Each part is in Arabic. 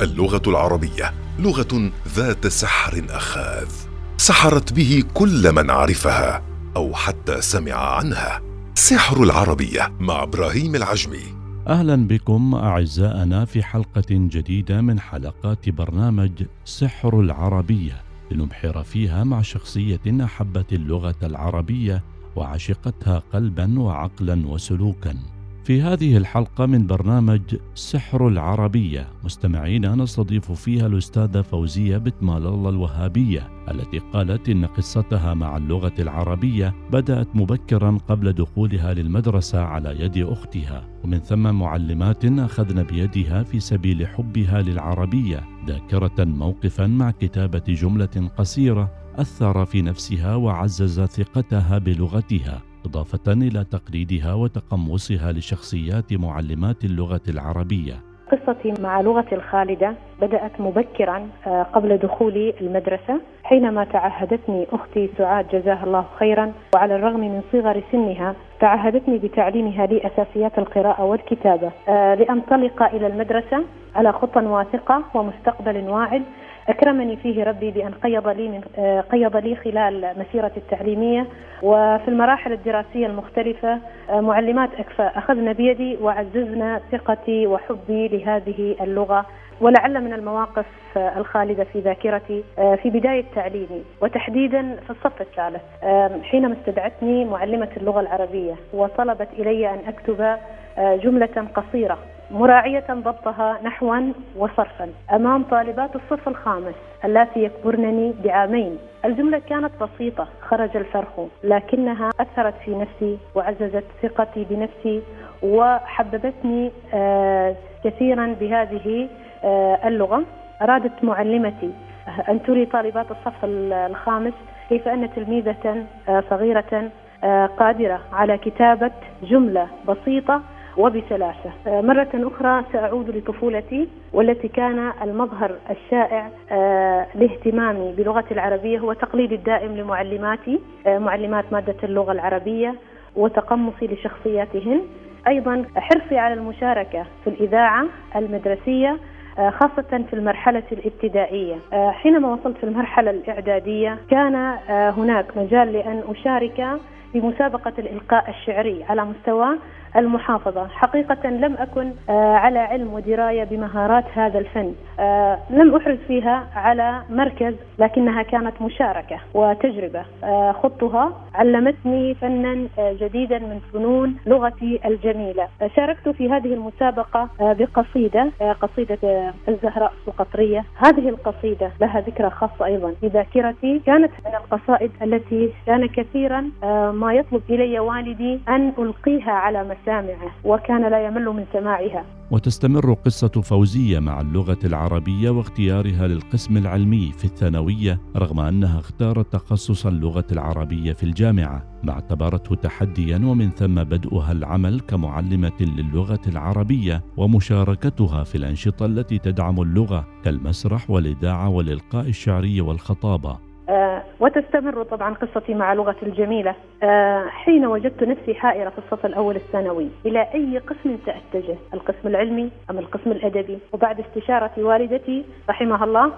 اللغة العربية لغة ذات سحر أخاذ سحرت به كل من عرفها أو حتى سمع عنها. سحر العربية مع إبراهيم العجمي. أهلا بكم أعزائنا في حلقة جديدة من حلقات برنامج سحر العربية لنبحر فيها مع شخصية أحبت اللغة العربية وعشقتها قلبا وعقلا وسلوكا. في هذه الحلقة من برنامج سحر العربية. مستمعينا نستضيف فيها الأستاذة فوزية بتمال الله الوهابية التي قالت إن قصتها مع اللغة العربية بدأت مبكرا قبل دخولها للمدرسة على يد أختها. ومن ثم معلمات أخذن بيدها في سبيل حبها للعربية. ذاكرة موقفا مع كتابة جملة قصيرة أثر في نفسها وعزز ثقتها بلغتها. إضافة إلى تقليدها وتقمصها لشخصيات معلمات اللغة العربية. قصتي مع لغتي الخالدة بدأت مبكرا آه، قبل دخولي المدرسة حينما تعهدتني أختي سعاد جزاها الله خيرا وعلى الرغم من صغر سنها تعهدتني بتعليمها لي أساسيات القراءة والكتابة. آه، لأنطلق إلى المدرسة على خطى واثقة ومستقبل واعد. أكرمني فيه ربي بأن قيض لي من آه، قيض لي خلال مسيرتي التعليمية. وفي المراحل الدراسية المختلفة آه، معلمات أكفاء أخذنا بيدي وعززنا ثقتي وحبي لهذه اللغة ولعل من المواقف آه، الخالدة في ذاكرتي في بداية تعليمي. وتحديدا في الصف الثالث حينما استدعتني معلمة اللغة العربية وطلبت إلي أن أكتب جملة قصيرة. مراعية ضبطها نحوا وصرفا. أمام طالبات الصف الخامس اللاتي يكبرنني بعامين. الجملة كانت بسيطة خرج الفرخ لكنها أثرت في نفسي وعززت ثقتي بنفسي وحببتني آه، كثيرا بهذه آه، اللغة. أرادت معلمتي أن تري طالبات الصف الخامس كيف أن تلميذة آه، صغيرة قادرة على كتابة جملة بسيطة وبسلاسة آه، مرة أخرى سأعود لطفولتي والتي كان المظهر الشائع آه، لاهتمامي بلغتي العربية هو تقليدي الدائم لمعلماتي آه، معلمات مادة اللغة العربية وتقمصي لشخصياتهن. أيضا حرصي على المشاركة في الإذاعة المدرسية خاصة في المرحلة الابتدائية. حينما وصلت في المرحلة الإعدادية كان هناك مجال لأن أشارك في مسابقة الإلقاء الشعري على مستوى المحافظة. حقيقة لم أكن آه، على علم ودراية بمهارات هذا الفن. آه، لم أحرز فيها على مركز لكنها كانت مشاركة وتجربة. آه، خضتها علمتني فنا جديدا من فنون لغتي الجميلة. شاركت في هذه المسابقة بقصيدة قصيدة الزهراء السقطرية. هذه القصيدة لها ذكرى خاصة أيضا. في ذاكرتي كانت من القصائد التي كان كثيرا ما يطلب إلي والدي أن ألقيها على مساء سامعه وكان لا يمل من سماعها. وتستمر قصة فوزية مع اللغة العربية واختيارها للقسم العلمي في الثانوية رغم أنها اختارت تخصص اللغة العربية في الجامعة ما اعتبرته تحديا ومن ثم بدؤها العمل كمعلمة للغة العربية ومشاركتها في الأنشطة التي تدعم اللغة كالمسرح والإذاعة والإلقاء الشعري والخطابة. وتستمر طبعا قصتي مع لغة الجميلة. آه، حين وجدت نفسي حائرة في الصف الأول الثانوي. إلى أي قسم سأتجه القسم العلمي أم القسم الأدبي؟ وبعد استشارة والدتي رحمها الله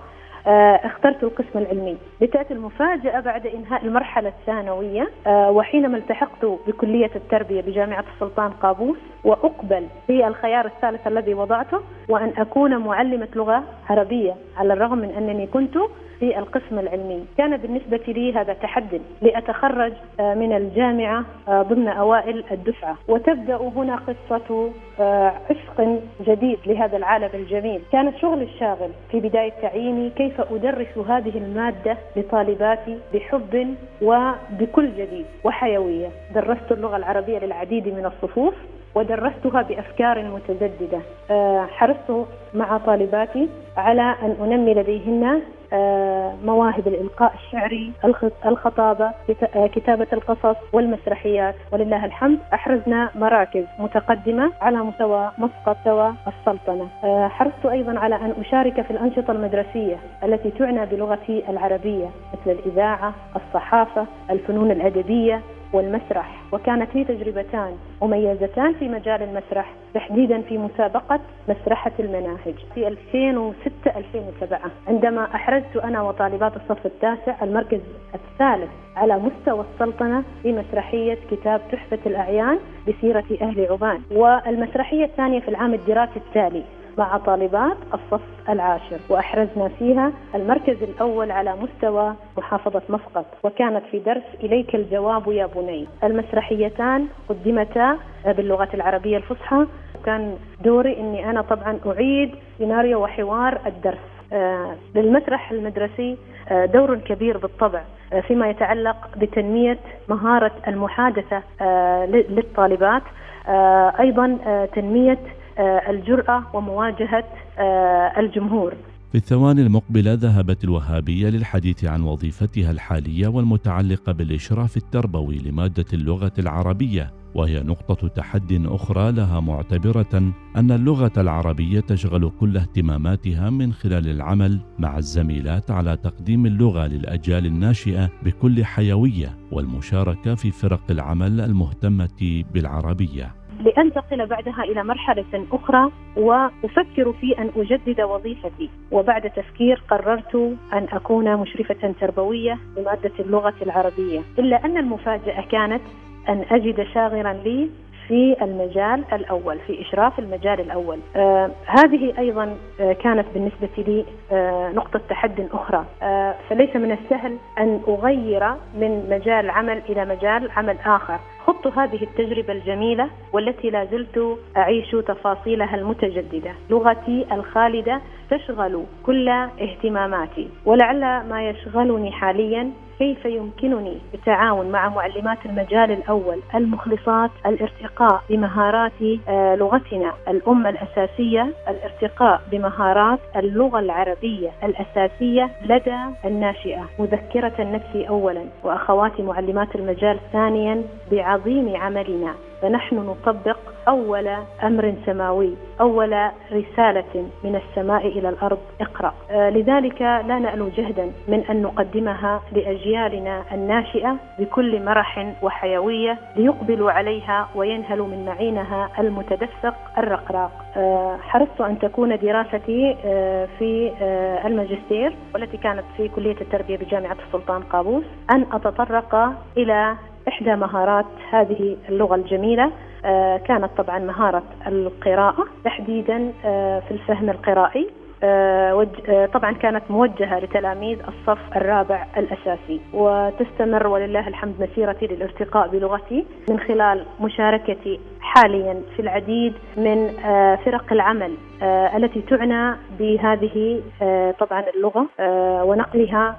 آه، اخترت القسم العلمي. لتأتي المفاجأة بعد إنهاء المرحلة الثانوية وحينما التحقت بكلية التربية بجامعة السلطان قابوس وأقبل في الخيار الثالث الذي وضعته وأن أكون معلمة لغة عربية على الرغم من أنني كنت في القسم العلمي. كان بالنسبة لي هذا تحد لأتخرج آه، من الجامعة آه، ضمن أوائل الدفعة. وتبدأ هنا قصة آه، عشق جديد لهذا العالم الجميل. كان الشغل الشاغل في بداية تعييني كيف أدرس هذه المادة لطالباتي بحب وبكل جديد وحيوية. درست اللغة العربية للعديد من الصفوف. ودرستها بأفكار متجددة. حرصت مع طالباتي على أن أنمي لديهن آه، مواهب الإلقاء الشعري الخطابة آه، كتابة القصص والمسرحيات. ولله الحمد أحرزنا مراكز متقدمة على مستوى مسقط سوى السلطنة. آه، حرصت أيضا على أن أشارك في الأنشطة المدرسية التي تعنى بلغتي العربية مثل الإذاعة الصحافة الفنون الأدبية والمسرح وكانت لي تجربتان مميزتان في مجال المسرح تحديدا في مسابقة مسرحة المناهج في 2006-2007 عندما أحرزت أنا وطالبات الصف التاسع المركز الثالث على مستوى السلطنة في مسرحية كتاب تحفة الأعيان بسيرة أهل عمان والمسرحية الثانية في العام الدراسي التالي. مع طالبات الصف العاشر وأحرزنا فيها المركز الأول على مستوى محافظة مسقط وكانت في درس إليك الجواب يا بني. المسرحيتان قدمتا باللغة العربية الفصحى. وكان دوري أني أنا طبعا أعيد سيناريو وحوار الدرس. آه للمسرح المدرسي آه دور كبير بالطبع آه فيما يتعلق بتنمية مهارة المحادثة للطالبات أيضا تنمية الجرأة ومواجهة آه، الجمهور في الثواني المقبلة ذهبت الوهابية للحديث عن وظيفتها الحالية والمتعلقة بالإشراف التربوي لمادة اللغة العربية وهي نقطة تحد أخرى لها معتبرة أن اللغة العربية تشغل كل اهتماماتها من خلال العمل مع الزميلات على تقديم اللغة للأجيال الناشئة بكل حيوية والمشاركة في فرق العمل المهتمة بالعربية. لأنتقل بعدها إلى مرحلة أخرى وأفكر في أن أجدد وظيفتي. وبعد تفكير قررت أن أكون مشرفة تربوية لمادة اللغة العربية. إلا أن المفاجأة كانت أن أجد شاغرا لي في المجال الأول في إشراف المجال الأول. آه هذه أيضا آه كانت بالنسبة لي آه نقطة تحد أخرى. آه فليس من السهل أن أغير من مجال عمل إلى مجال عمل آخر. خضت هذه التجربة الجميلة والتي لا زلت أعيش تفاصيلها المتجددة. لغتي الخالدة تشغل كل اهتماماتي ولعل ما يشغلني حاليا كيف يمكنني بالتعاون مع معلمات المجال الأول؟ المخلصات الارتقاء بمهارات آه، لغتنا. الأم الأساسية الارتقاء بمهارات اللغة العربية الأساسية لدى الناشئة. مذكرة نفسي أولا. وأخواتي معلمات المجال ثانيا بعظيم عملنا. فنحن نطبق أول أمر سماوي أول رسالة من السماء إلى الأرض اقرأ. آه، لذلك لا نألو جهدا من أن نقدمها لأجيالنا الناشئة بكل مرح وحيوية ليقبلوا عليها وينهلوا من معينها المتدفق الرقراق. آه، حرصت أن تكون دراستي آه، في الماجستير والتي كانت في كلية التربية بجامعة السلطان قابوس أن أتطرق إلى إحدى مهارات هذه اللغة الجميلة كانت طبعا مهارة القراءة تحديدا آه، في الفهم القرائي آه، طبعا كانت موجهة لتلاميذ الصف الرابع الأساسي. وتستمر ولله الحمد مسيرتي للارتقاء بلغتي من خلال مشاركتي حاليا في العديد من فرق العمل آه، التي تعنى بهذه آه، طبعا اللغة آه، ونقلها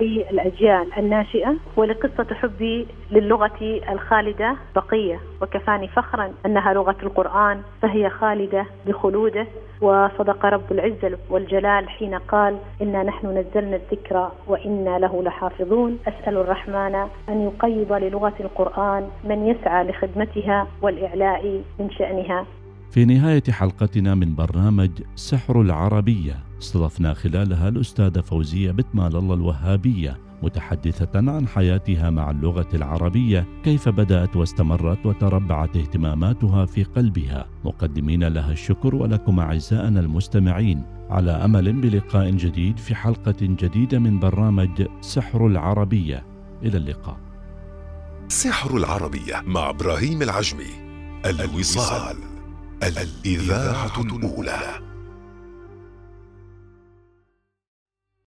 للأجيال الناشئة ولقصة حبي للغة الخالدة بقية. وكفاني فخرا أنها لغة القرآن فهي خالدة بخلوده. وصدق رب العزة والجلال حين قال إنا نحن نزلنا الذكر وإنا له لحافظون. أسأل الرحمن أن يقيض للغة القرآن من يسعى لخدمتها والإعلاء من شأنها. في نهاية حلقتنا من برنامج سحر العربية استضفنا خلالها الأستاذة فوزية بتمال الله الوهابية متحدثة عن حياتها مع اللغة العربية كيف بدأت واستمرت وتربعت اهتماماتها في قلبها. مقدمين لها الشكر ولكم أعزائنا المستمعين. على أمل بلقاء جديد في حلقة جديدة من برنامج سحر العربية. إلى اللقاء. سحر العربية مع إبراهيم العجمي. الوصال. الإذاعة الأولى.